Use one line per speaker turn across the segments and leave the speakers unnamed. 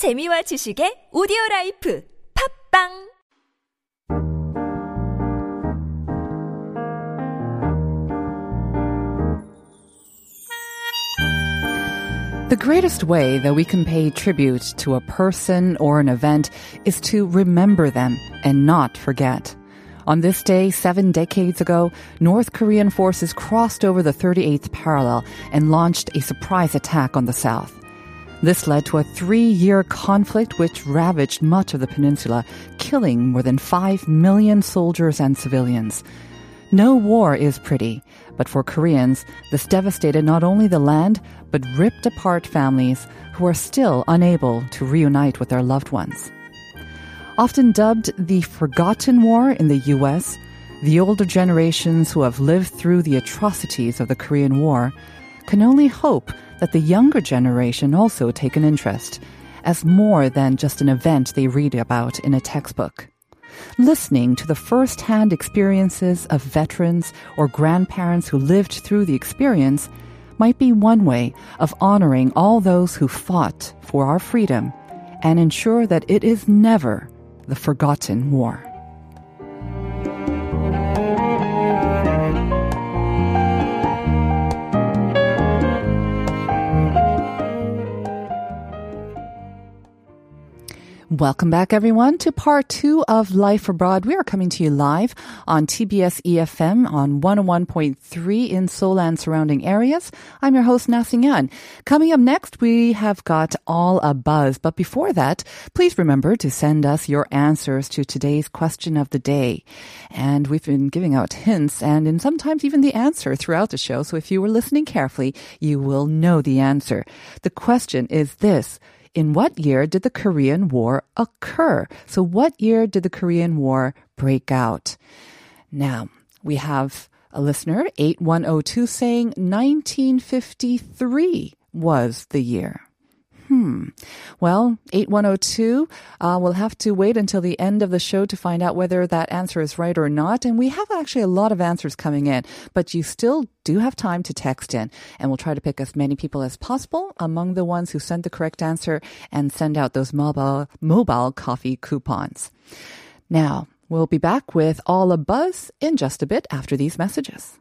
재미와 지식의 오디오 라이프 팝빵
The greatest way that we can pay tribute to a person or an event is to remember them and not forget. On this day, seven decades ago, North Korean forces crossed over the 38th parallel and launched a surprise attack on the South. This led to a three-year conflict which ravaged much of the peninsula, killing more than 5 million soldiers and civilians. No war is pretty, but for Koreans, this devastated not only the land, but ripped apart families who are still unable to reunite with their loved ones. Often dubbed the Forgotten War in the US, the older generations who have lived through the atrocities of the Korean War can only hope that the younger generation also take an interest, as more than just an event they read about in a textbook. Listening to the first hand experiences of veterans or grandparents who lived through the experience might be one way of honoring all those who fought for our freedom and ensure that it is never the forgotten war. Welcome back, everyone, to part two of Life Abroad. We are coming to you live on TBS EFM on 101.3 in Seoul and surrounding areas. I'm your host, Na Yan. Coming up next, we have got All a Buzz. But before that, please remember to send us your answers to today's question of the day. And we've been giving out hints and in sometimes even the answer throughout the show. So if you were listening carefully, you will know the answer. The question is this. In what year did the Korean War occur? So what year did the Korean War break out? Now, we have a listener, 8102, saying 1953 was the year. Hmm. Well, 8102, uh, we'll have to wait until the end of the show to find out whether that answer is right or not. And we have actually a lot of answers coming in, but you still do have time to text in. And we'll try to pick as many people as possible among the ones who send the correct answer and send out those mobile, mobile coffee coupons. Now, we'll be back with all a buzz in just a bit after these messages.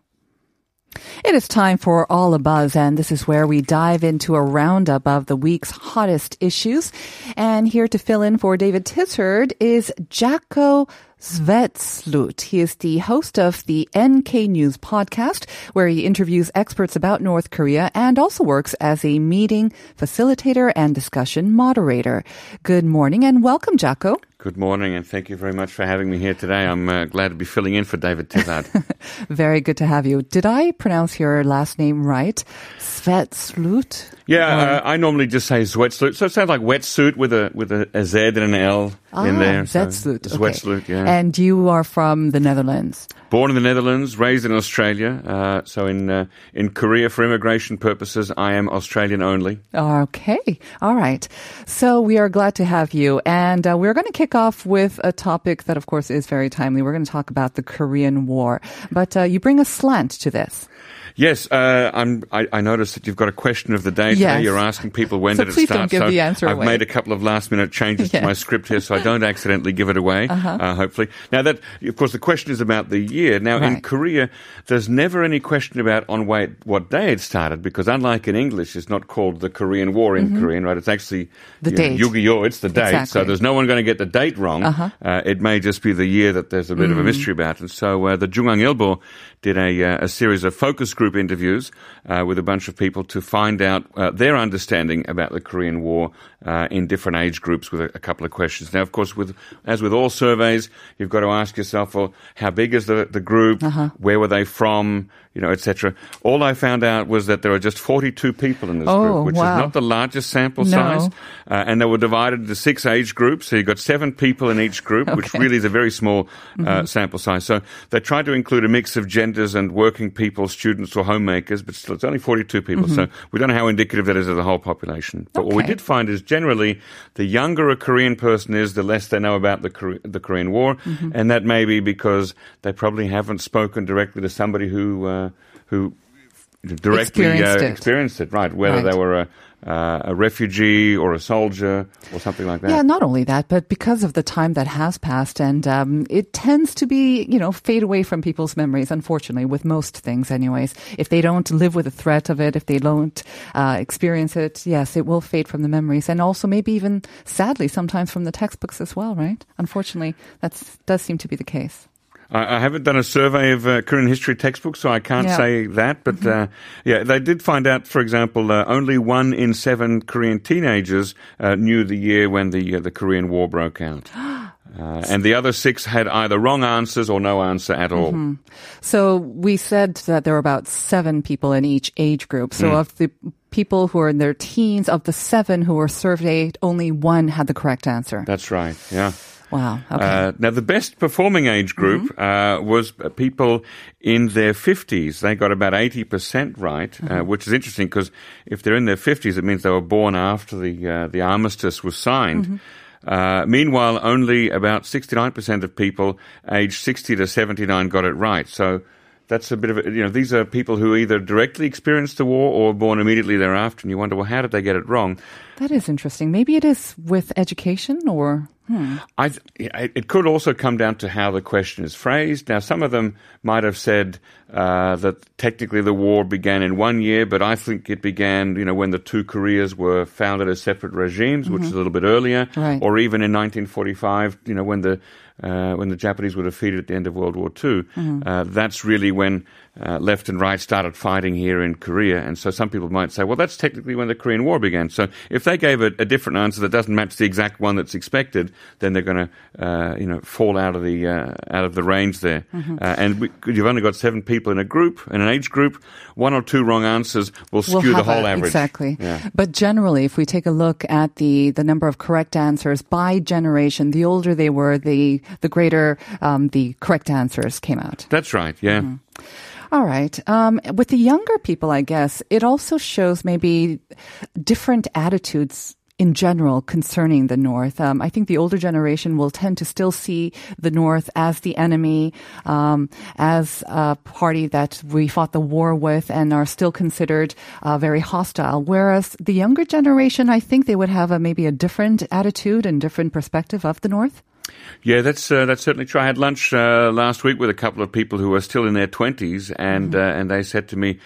It is time for All a Buzz, and this is where we dive into a roundup of the week's hottest issues. And here to fill in for David Tizzard is Jacco Svetslut. He is the host of the NK News podcast, where he interviews experts about North Korea and also works as a meeting facilitator and discussion moderator. Good morning and welcome, Jacco.
Good morning, and thank you very much for having me here today. I'm uh, glad to be filling in for David Tizzard.
Very good to have you. Did I pronounce your last name right? Svetslut?
Yeah, uh, I normally just say Zwetsloot. So it sounds like wetsuit with a with a, a Z and an L
ah,
in there.
Zwetsloot.
So Zwetsloot,
okay.
yeah.
And you are from the Netherlands?
Born in the Netherlands, raised in Australia. Uh, so in uh, in Korea, for immigration purposes, I am Australian only.
Okay, all right. So we are glad to have you, and uh, we're going to kick off with a topic that, of course, is very timely. We're going to talk about the Korean War, but uh, you bring a slant to this.
Yes, uh, I'm, I, I noticed that you've got a question of the day today.
Yes.
You're asking people when
So
did it start. so I've
away.
made a couple of last minute changes.
Uh-huh.
to my script here, so I don't accidentally give it away. uh hopefully, now that of course the question is about the year. Now in Korea, there's never any question about on what day it started because unlike in English, it's not called the Korean War in Korean, right? It's actually
Mm-hmm. The date.
Yugio It's the date, so there's no one going to get the date wrong.
Uh-huh.
Uh, it may just be the year that there's a bit
Mm.
of a mystery about. And so uh, the JoongAng Ilbo did a, uh, a series of focus group interviews uh, with a bunch of people to find out uh, their understanding about the Korean War uh, in different age groups with a, a couple of questions. Now, of course, with as with all surveys, you've got to ask yourself, well, how big is the, the group?
Uh-huh.
Where were they from? You know, etc. All I found out was that there are just 42 people in this
Oh,
group, which
wow.
is not the largest sample
No.
size. Uh, and they were divided into six age groups. So you've got seven people in each group, which
Okay. Mm-hmm.
really is a very small uh, sample size. So they tried to include a mix of genders and working people, students or homemakers, but still it's only 42 people. So we don't know how indicative that is of the whole population. But what we
Mm-hmm.
Did find is generally the younger a Korean person is, the less they know about the, Kore- the Korean War.
Mm-hmm.
And that may be because they probably haven't spoken directly to somebody who, uh, who directly
Experienced
uh,
it.
experienced it, right? Whether
Right.
they were a, uh, a refugee or a soldier or something like that.
Yeah, not only that, but because of the time that has passed, and um, it tends to be, you know, fade away from people's memories, unfortunately, with most things, anyways. If they don't live with the threat of it, if they don't uh, experience it, yes, it will fade from the memories. And also, maybe even sadly, sometimes from the textbooks as well, right? Unfortunately, that does seem to be the case.
I, I haven't done a survey of uh, Korean history textbooks, so I can't
Yeah.
say that. But uh, yeah, they did find out, for example, uh, only one in seven Korean teenagers uh, knew the year when the uh, the Korean War broke out. Uh, and the other six had either wrong answers or no answer at all.
So we said that there were about seven people in each age group. So of the people who are in their teens, of the seven who were surveyed, only one had the correct answer.
That's right. Yeah.
Wow. Okay.
Uh, now, the best performing age group uh, was uh, people in their 50s. They got about 80% right, uh, which is interesting because if they're in their 50s, it means they were born after the, uh, the armistice was signed. Uh, meanwhile, only about 69% of people aged 60 to 79 got it right. So that's a bit of a, you know, these are people who either directly experienced the war or were born immediately thereafter. And you wonder, well, how did they get it wrong?
that is interesting. Maybe it is with education or.
I, it could also come down to how the question is phrased. Now, some of them might have said uh, that technically the war began in one year, but I think it began, you know, when the two Koreas were founded as separate regimes, which is a little bit earlier,
Right.
or even in 1945, you know, when the uh, when the Japanese were defeated at the end of World War II. Uh, that's really when uh, left and right started fighting here in Korea, and so some people might say, well, that's technically when the Korean War began. So if they gave a, a different answer that doesn't match the exact one that's expected, then they're going to, uh, you know, fall out of the uh, out of the range there. Uh, and we, you've only got seven people in a group, in an age group. One or two wrong answers will
We'll
skew the whole
a-
average.
Exactly.
Yeah.
But generally, if we take a look at the, the number of correct answers by generation, the older they were, the, the greater um, the correct answers came out.
That's right. Yeah.
All right. Um, with the younger people, I guess, it also shows maybe different attitudes in general concerning the North. Um, I think the older generation will tend to still see the North as the enemy, um, as a party that we fought the war with and are still considered uh, very hostile. Whereas the younger generation, I think they would have a, maybe a different attitude and different perspective of the North.
Yeah, that's uh, that's certainly true. I had lunch uh, last week with a couple of people who are still in their twenties, and uh, and they said to me,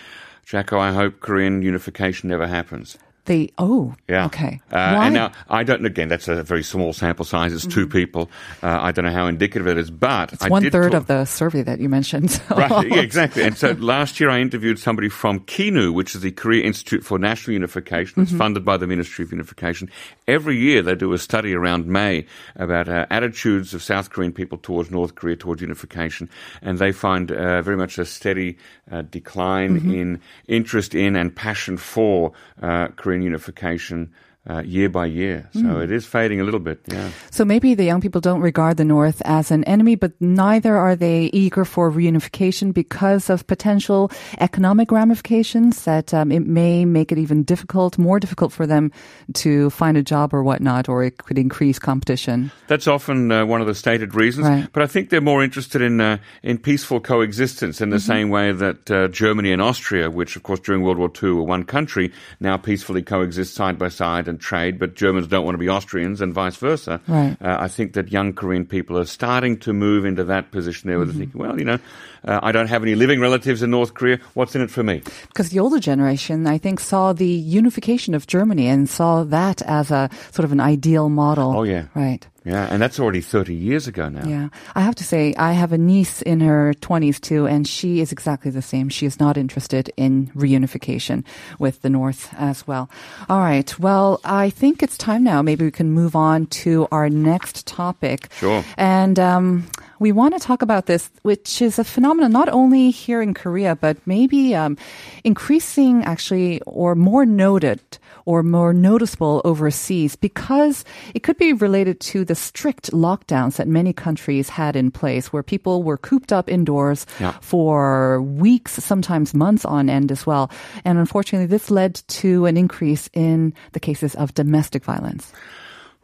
"Jacco, I hope Korean unification never happens."
They, oh,
Yeah.
okay.
Uh,
Why? Mm-hmm.
and now I don't. Again, that's a very small sample size. It's two people. Uh, I don't know how indicative it is, but
it's
I
one third
talk-
of the survey that you mentioned. so-
Right, yeah, exactly. And so last year I interviewed somebody from KINU, which is the Korea Institute for National Unification. It's funded by the Ministry of Unification. Every year they do a study around May about uh, attitudes of South Korean people towards North Korea, towards unification. And they find uh, very much a steady uh, decline in interest in and passion for uh, Korean unification. Uh, year by year, so it is fading a little bit. Yeah,
So maybe the young people don't regard the North as an enemy, but neither are they eager for reunification because of potential economic ramifications that um, it may make it even difficult, more difficult for them to find a job or whatnot, or it could increase competition.
That's often uh, one of the stated reasons.
Right.
But I think they're more interested in uh, in peaceful coexistence in the
Mm-hmm.
same way that uh, Germany and Austria, which of course during World War II were one country, now peacefully coexist side by side and trade. But Germans don't want to be Austrians and vice versa.
Right.
Uh, I think that young Korean people are starting to move into that position there, where
Mm-hmm.
they're thinking, well, you know, uh, I don't have any living relatives in North Korea. What's in it for me?
Because the older generation, I think, saw the unification of Germany and saw that as a sort of an ideal model.
Oh, yeah.
Right.
Yeah, and that's already 30 years ago now.
Yeah. I have to say, I have a niece in her 20s too, and she is exactly the same. She is not interested in reunification with the North as well. All right. Well, I think it's time now. Maybe we can move on to our next topic.
Sure.
And, um, we want to talk about this, which is a phenomenon not only here in Korea, but maybe um, increasing actually or more noted or more noticeable overseas because it could be related to the strict lockdowns that many countries had in place where people were cooped up indoors
Yeah.
for weeks, sometimes months on end as well. And unfortunately, this led to an increase in the cases of domestic violence.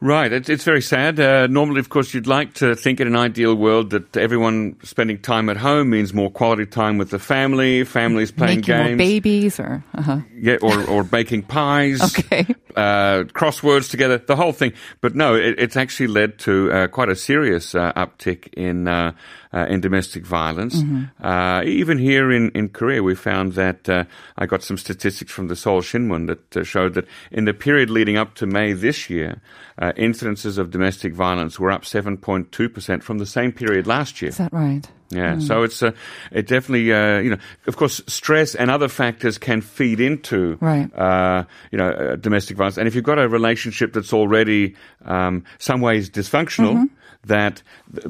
Right, it's, it's very sad. Uh, normally, of course, you'd like to think in an ideal world that everyone spending time at home means more quality time with the family, families playing
Making
games,
babies or uh-huh.
yeah, or, or baking pies,
Okay.
Uh, crosswords together, the whole thing. But no, it, it's actually led to uh, quite a serious uh, uptick in uh, uh, in domestic violence.
Mm-hmm.
Uh, even here in, in Korea, we found that uh, I got some statistics from the Seoul Shinmun that uh, showed that in the period leading up to May this year, uh, incidences of domestic violence were up 7.2% from the same period last year.
Is that right?
Yeah, so it's uh, it definitely uh, you know of course stress and other factors can feed into
Right.
uh, you know uh, domestic violence, and if you've got a relationship that's already um, some ways dysfunctional.
Mm-hmm.
That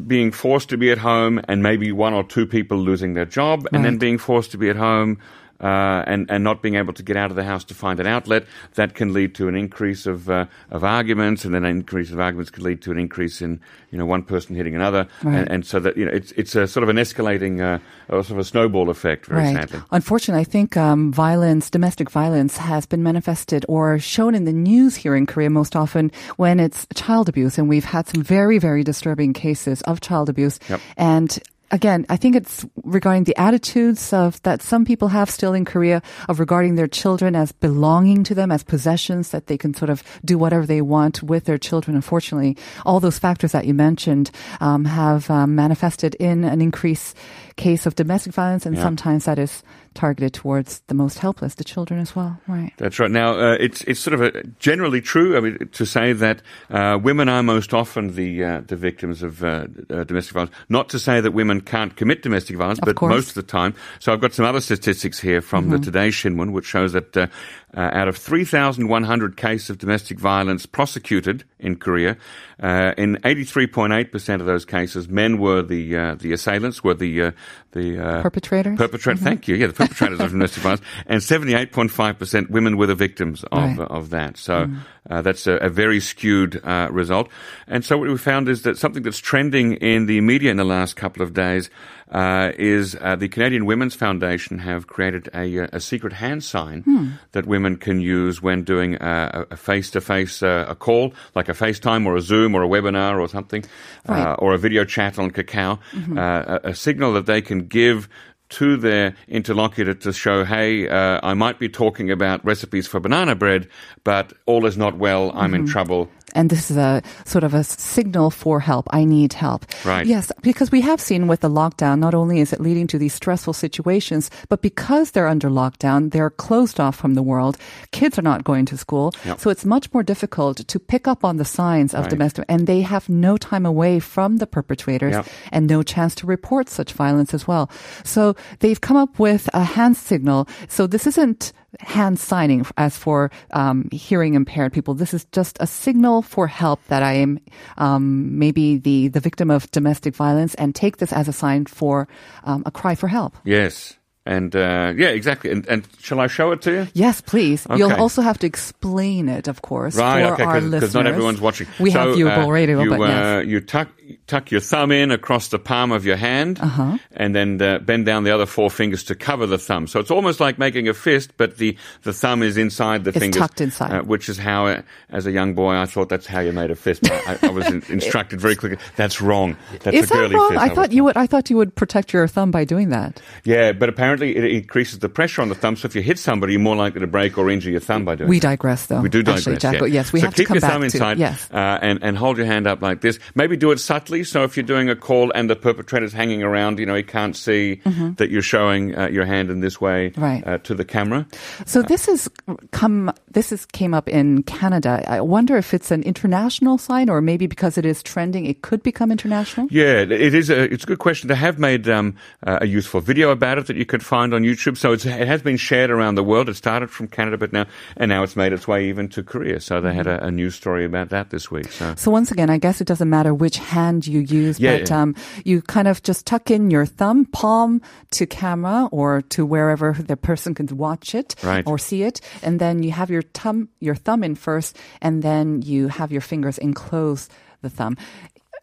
being forced to be at home and maybe one or two people losing their job, and then being forced to be at home uh, and and not being able to get out of the house to find an outlet, that can lead to an increase of uh, of arguments, and then an increase of arguments can lead to an increase in you know one person hitting another,
Right.
and, and so that you know it's it's a sort of an escalating uh, sort of a snowball effect, very
right.
sadly.
Unfortunately, I think um, violence, domestic violence, has been manifested or shown in the news here in Korea most often when it's child abuse, and we've had some very, very disturbing cases of child abuse.
Yep.
And again, I think it's regarding the attitudes of that some people have still in Korea of regarding their children as belonging to them, as possessions that they can sort of do whatever they want with their children. Unfortunately, all those factors that you mentioned um, have um, manifested in an increased case of domestic violence, and
Yeah.
sometimes that is targeted towards the most helpless, the children as well. Right.
That's right. Now, uh, it's it's sort of a, generally true. I mean, to say that uh, women are most often the uh, the victims of uh, uh, domestic violence. Not to say that women can't commit domestic violence,
Of
but
course.
most of the time. So I've got some other statistics here from the Today Shinmun, which shows that uh, uh, out of 3,100 cases of domestic violence prosecuted in Korea, uh, in 83.8 percent of those cases, men were the uh, the assailants, were the uh, the uh,
Perpetrators?
Perpetrator. Thank you. Yeah, perpetrators of domestic violence, and seventy-eight point five percent women were the victims of
Right.
of that. So uh, that's a, a very skewed uh, result. And so what we found is that something that's trending in the media in the last couple of days uh, is uh, the Canadian Women's Foundation have created a, uh, a secret hand sign that women can use when doing a, a face-to-face uh, a call, like a FaceTime or a Zoom or a webinar or something,
Right.
uh, or a video chat on Kakao, uh, a, a signal that they can give to their interlocutor to show, hey, uh, I might be talking about recipes for banana bread, but all is not well. I'm in trouble.
And this is a sort of a signal for help. I need help.
Right.
Yes, because we have seen with the lockdown, not only is it leading to these stressful situations, but because they're under lockdown, they're closed off from the world. Kids are not going to school.
Yep.
So it's much more difficult to pick up on the signs of
Right.
domestic, and they have no time away from the perpetrators
Yep.
and no chance to report such violence as well. So they've come up with a hand signal. So this isn't hand signing as for um, hearing impaired people. This is just a signal for help that I am um, maybe the, the victim of domestic violence and take this as a sign for um, a cry for help.
Yes. And uh, yeah, exactly. And, and shall I show it to you?
Yes, please. You'll also have to explain it, of course,
Right,
for
okay,
our listeners.
because not everyone's watching.
We
so,
have viewable
uh,
radio,
you,
but yes.
uh, you tuck tuck your thumb in across the palm of your hand,
Uh-huh.
and then uh, bend down the other four fingers to cover the thumb. So it's almost like making a fist, but the, the thumb is inside the
It's
fingers,
tucked inside.
uh, which is how, uh, as a young boy, I thought that's how you made a fist. But I, I was in, instructed very quickly. That's wrong. That's
Is
a
that
girly
wrong?
fist.
I
was
thought you would. I thought you would protect your thumb by doing that.
Yeah, but apparently it increases the pressure on the thumb. So if you hit somebody, you're more likely to break or injure your thumb by doing
We
that.
digress, though.
We do digress.
Actually, Jacco.
yeah.
Yes, we
so
have to come
your
back
thumb
to
inside
yes.
uh, and, and hold your hand up like this. Maybe do it So if you're doing a call and the perpetrator's hanging around, you know, he can't see that you're showing uh, your hand in this way
Mm-hmm. Right.
uh, to the camera.
So this has come. This has came up in Canada. I wonder if it's an international sign, or maybe because it is trending, it could become international.
Yeah, it is. A, it's a good question. They have made um, uh, a useful video about it that you could find on YouTube. So it's, it has been shared around the world. It started from Canada, but now and now it's made its way even to Korea. So they had a, a news story about that this week. So
So once again, I guess it doesn't matter which hand you use,
Yeah,
but
yeah.
Um, you kind of just tuck in your thumb palm to camera or to wherever the person can watch it
Right.
or see it, and then you have your thumb your thumb in first, and then you have your fingers enclose the thumb.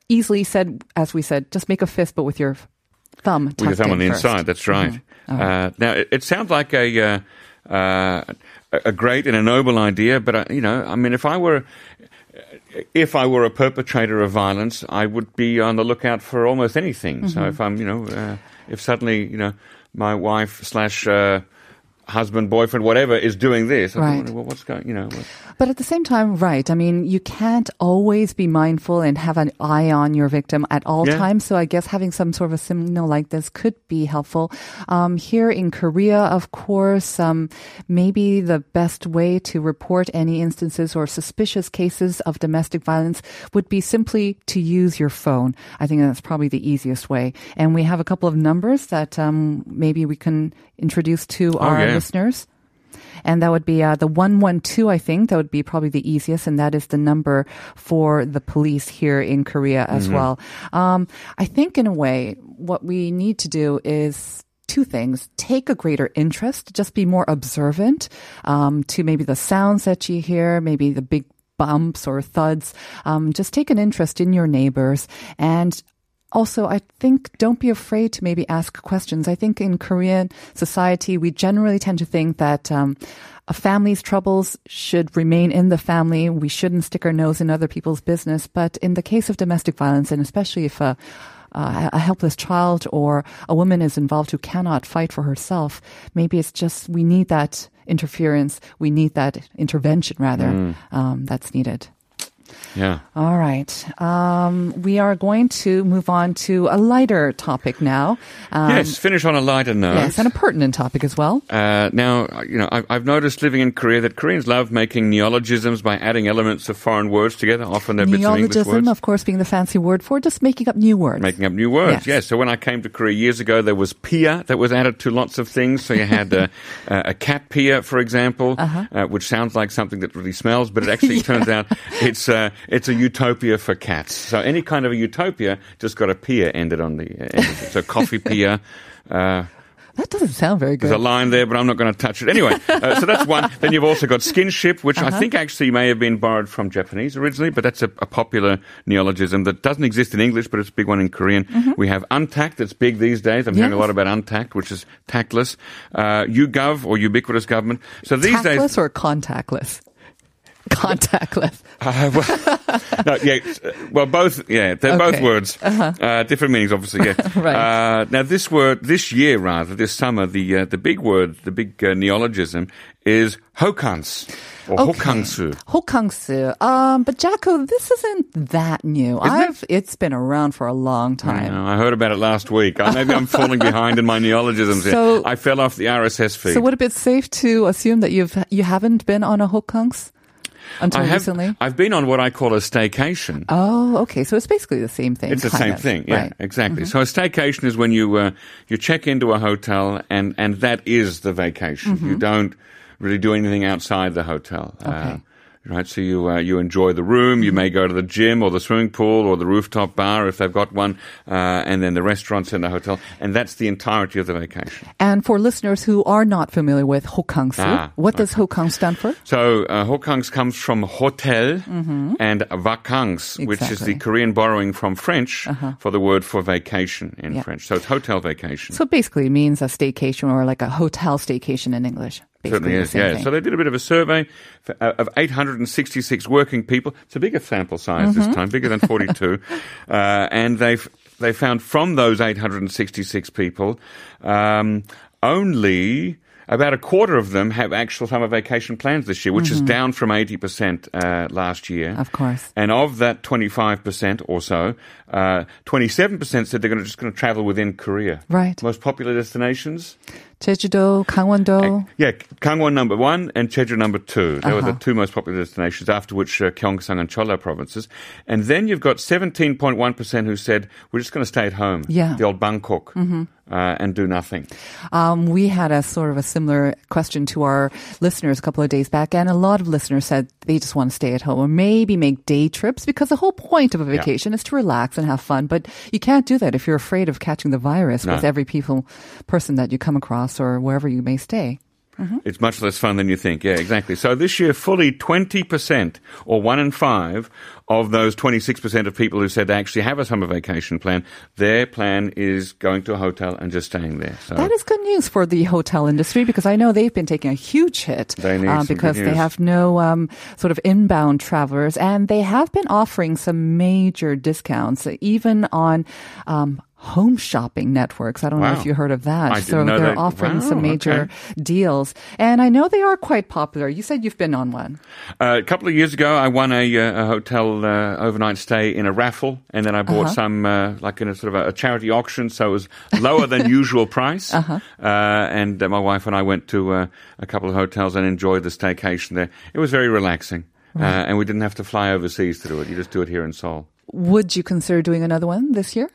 Easily said, as we said, just make a fist, but with your thumb
with your thumb on the
first.
inside. That's right.
Mhm. All right.
Uh, now it, it sounds like a uh, uh, a- a great and a noble idea, but uh, you know, I mean, if I were if I were a perpetrator of violence, I would be on the lookout for almost anything. So if I'm, you know, uh, if suddenly, you know, my wife slash uh, husband, boyfriend, whatever is doing this, I
Right.
wonder, well, what's going, you know,
But at the same time, right. I mean, you can't always be mindful and have an eye on your victim at all
Yeah.
times. So I guess having some sort of a signal like this could be helpful. Um, here in Korea, of course, um, maybe the best way to report any instances or suspicious cases of domestic violence would be simply to use your phone. I think that's probably the easiest way. And we have a couple of numbers that um, maybe we can introduce to our
yeah.
Listeners. And that would be uh, the 112, I think. That would be probably the easiest. And that is the number for the police here in Korea as well. Um, I think, in a way, what we need to do is two things take a greater interest, just be more observant um, to maybe the sounds that you hear, maybe the big bumps or thuds. Um, just take an interest in your neighbors and also, I think don't be afraid to maybe ask questions. I think in Korean society, we generally tend to think that um, a family's troubles should remain in the family. We shouldn't stick our nose in other people's business. But in the case of domestic violence, and especially if a uh, a helpless child or a woman is involved who cannot fight for herself, maybe it's just we need that interference. We need that intervention, rather, um, that's needed.
Yeah.
All right. Um, we are going to move on to a lighter topic now. Um,
yes, finish on a lighter note.
Yes, and a pertinent topic as well.
Uh, now, you know, I've, I've noticed living in Korea that Koreans love making neologisms by adding elements of foreign words together. Often they're bits of English
Neologism, of course, being the fancy word for just making up new words.
Making up new words,
Yes.
yes. So when I came to Korea years ago, there was pia that was added to lots of things. So you had uh, a cat pia, for example,
Uh-huh.
uh, which sounds like something that really smells, but it actually turns out it's uh, it's a utopia for cats. So any kind of a utopia just got a pia ended on the uh, end. So coffee pia. Uh,
that doesn't sound very good.
there's a line there, but I'm not going to touch it. Anyway, uh, so that's one. Then you've also got skinship, which
Uh-huh.
I think actually may have been borrowed from Japanese originally, but that's a, a popular neologism that doesn't exist in English, but it's a big one in Korean. We have untact, that's big these days. I'm hearing a
Mm-hmm.
Lot about untact, which is tactless. Uh, UGov, or ubiquitous government. So these
Tactless
days.
or contactless? Contactless.
Uh, well, no, yeah, well, both, yeah, they're both words. uh different meanings, obviously, yeah.
Right.
Uh, now, this word, this year rather, this summer, the uh, the big word, the big uh, neologism is hokans or hokangsu.
Hokangsu. Um, but Jacco, this isn't that new. I've it's been around for a long
I,
time.
know, I heard about it last week. Uh, Maybe I'm falling behind in my neologisms. here.
So-
I fell off the RSS feed.
So would it be safe to assume that you've you haven't been on a hokangs until
I have,
recently?
I've been on what I call a staycation.
Oh, okay. So it's basically the same thing.
It's the same
of,
thing, yeah,
Right. Mm-hmm.
exactly. So a staycation is when you uh, you check into a hotel and and that is the vacation. You don't really do anything outside the hotel. Uh,
Mm-hmm. Okay.
Right, so you uh, you enjoy the room. You
Mm-hmm.
may go to the gym or the swimming pool or the rooftop bar if they've got one, uh, and then the restaurants in the hotel, and that's the entirety of the vacation.
And for listeners who are not familiar with hokangsu,
Ah,
what does hokang stand for?
So uh, hokangs comes from hotel and vacances, which is the
Mm-hmm. Exactly. Uh-huh.
Korean borrowing from French for the word for vacation in
Yeah.
French. So it's hotel vacation.
So it basically, it means a staycation or like a hotel staycation in English.
Certainly is, yeah.
thing.
So they did a bit of a survey f- uh, of 866 working people. It's a bigger sample size
Mm-hmm.
this time, bigger than 42. uh, and they've they found from those 866 people, um, only about a quarter of them have actual summer vacation plans this year, which is down from 80% uh, last year.
Mm-hmm. Of course.
And of that 25% or so, uh, 27% said they're gonna, just going to travel within Korea.
Right.
Most popular destinations?
Jeju-do, Gangwon-do.
Yeah, Gangwon number one and Jeju number two. They were the
Uh-huh.
two most popular destinations, after which uh, Gyeongsang and Cholla provinces. And then you've got 17.1% who said, we're just going to stay at home.
Yeah. Mm-hmm.
The old Bangkok. Uh, and do nothing.
Um, we had a sort of a similar question to our listeners a couple of days back, and a lot of listeners said they just want to stay at home or maybe make day trips because the whole point of a vacation is to relax and have fun. But you can't do that if you're afraid of catching the virus
No.
with every people person that you come across or wherever you may stay.
It's much less fun than you think. Yeah, exactly. So this year, fully 20% or one in five of those 26% of people who said they actually have a summer vacation plan, their plan is going to a hotel and just staying there. So
That is good news for the hotel industry because I know they've been taking a huge hit
They need
uh, because they have no um, sort of inbound travelers and they have been offering some major discounts even on um, home shopping networks. I don't know if you heard of that.
I
so they're
that.
offering
Wow,
some major
okay.
deals and I know they are quite popular. You said you've been on one.
Uh, a couple of years ago, I won a, uh, a hotel uh, overnight stay in a raffle, and then I bought
Uh-huh.
some uh, like in a sort of a, a charity auction, so it was lower than usual price. Uh-huh. and uh, my wife and I went to uh, a couple of hotels and enjoyed the staycation there. It was very relaxing, uh, and we didn't have to fly overseas to do it. You just do it here in Seoul.
Would you consider doing another one this year?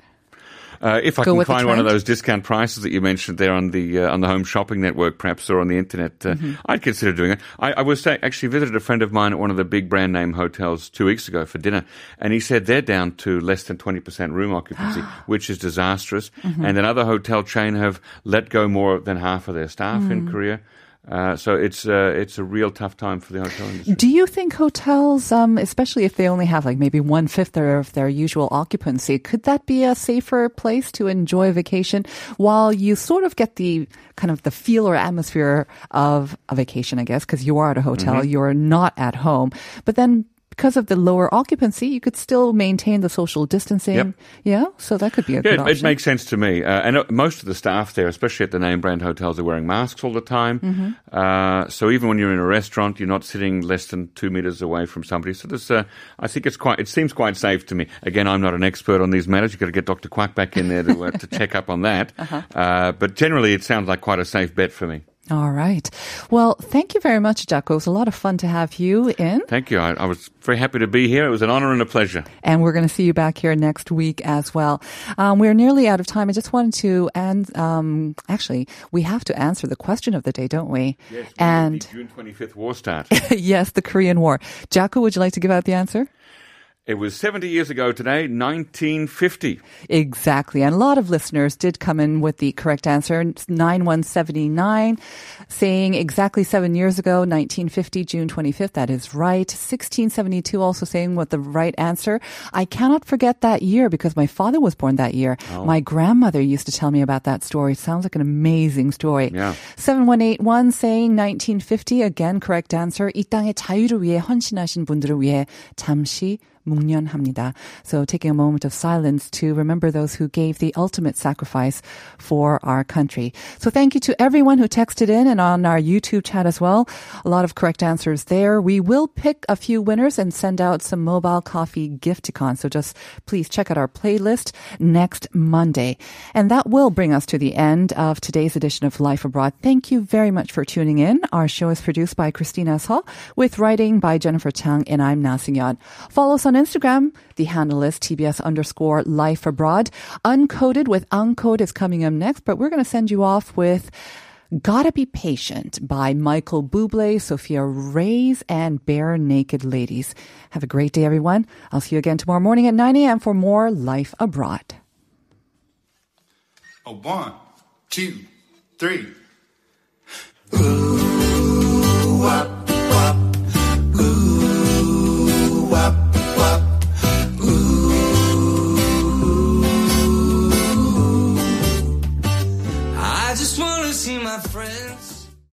Uh, if I
Go
can find one of those discount prices that you mentioned there on the uh, on the home shopping network, perhaps, or on the internet, uh,
Mm-hmm.
I'd consider doing it. I, I was actually visited a friend of mine at one of the big brand name hotels two weeks ago for dinner, and he said they're down to less than twenty percent room occupancy, which is disastrous.
Mm-hmm.
And another hotel chain have let go more than half of their staff in
Mm.
Korea. Uh, so it's uh, it's a real tough time for the hotel industry.
Do you think hotels, um, especially if they only have like maybe one fifth of their usual occupancy, could that be a safer place to enjoy a vacation while you sort of get the kind of the feel or atmosphere of a vacation, I guess, because you are at a hotel, you're not at home, but then because of the lower occupancy, you could still maintain the social distancing.
Yep.
Yeah, so that could be a
Yeah,
good option.
it makes sense to me. Uh, and uh, most of the staff there, especially at the name brand hotels, are wearing masks all the time.
Mm-hmm.
Uh, so even when you're in a restaurant, you're not sitting less than two meters away from somebody. So this, uh, I think it's quite. It seems quite safe to me. Again, I'm not an expert on these matters. You've got to get Dr. Quack back in there to, uh, to check up on that.
Uh-huh.
uh but generally, it sounds like quite a safe bet for me.
All right. Well, thank you very much, Jacco. It was a lot of fun to have you in.
Thank you. I, I was very happy to be here. It was an honor and a pleasure.
And we're going to see you back here next week as well. Um, we're nearly out of time. I just wanted to, and um, actually, we have to answer the question of the day, don't we? Yes. and
the June 25th war start.
yes, the Korean War. Jacco, would you like to give out the answer?
it was 70 years ago today, 1950.
Exactly. And a lot of listeners did come in with the correct answer. It's 9179 saying exactly seven years ago, 1950, June 25th. That is right. 1672 also saying what the right answer. I cannot forget that year because my father was born that year. My grandmother used to tell me about that story. It sounds like an amazing story.
Yeah.
7181 saying 1950. Again, correct answer. 이 땅의 자유를 위해 헌신하신 분들을 위해 잠시 묵년합니다. So taking a moment of silence to remember those who gave the ultimate sacrifice for our country. So thank you to everyone who texted in and on our YouTube chat as well. A lot of correct answers there. We will pick a few winners and send out some mobile coffee gifticons. So just please check out our playlist next Monday. And that will bring us to the end of today's edition of Life Abroad. Thank you very much for tuning in. Our show is produced by Christina Saw with writing by Jennifer Chang and I'm Na Singyan. Follow us on Instagram. The handle is TBS underscore Life Abroad. Uncoded with Uncode is coming up next, but we're going to send you off with Gotta Be Patient by Michael Bublé, Sofía Reyes, and Barenaked Ladies. Have a great day, everyone. I'll see you again tomorrow morning at 9 a.m. for more Life Abroad.
A one, two, three. Ooh.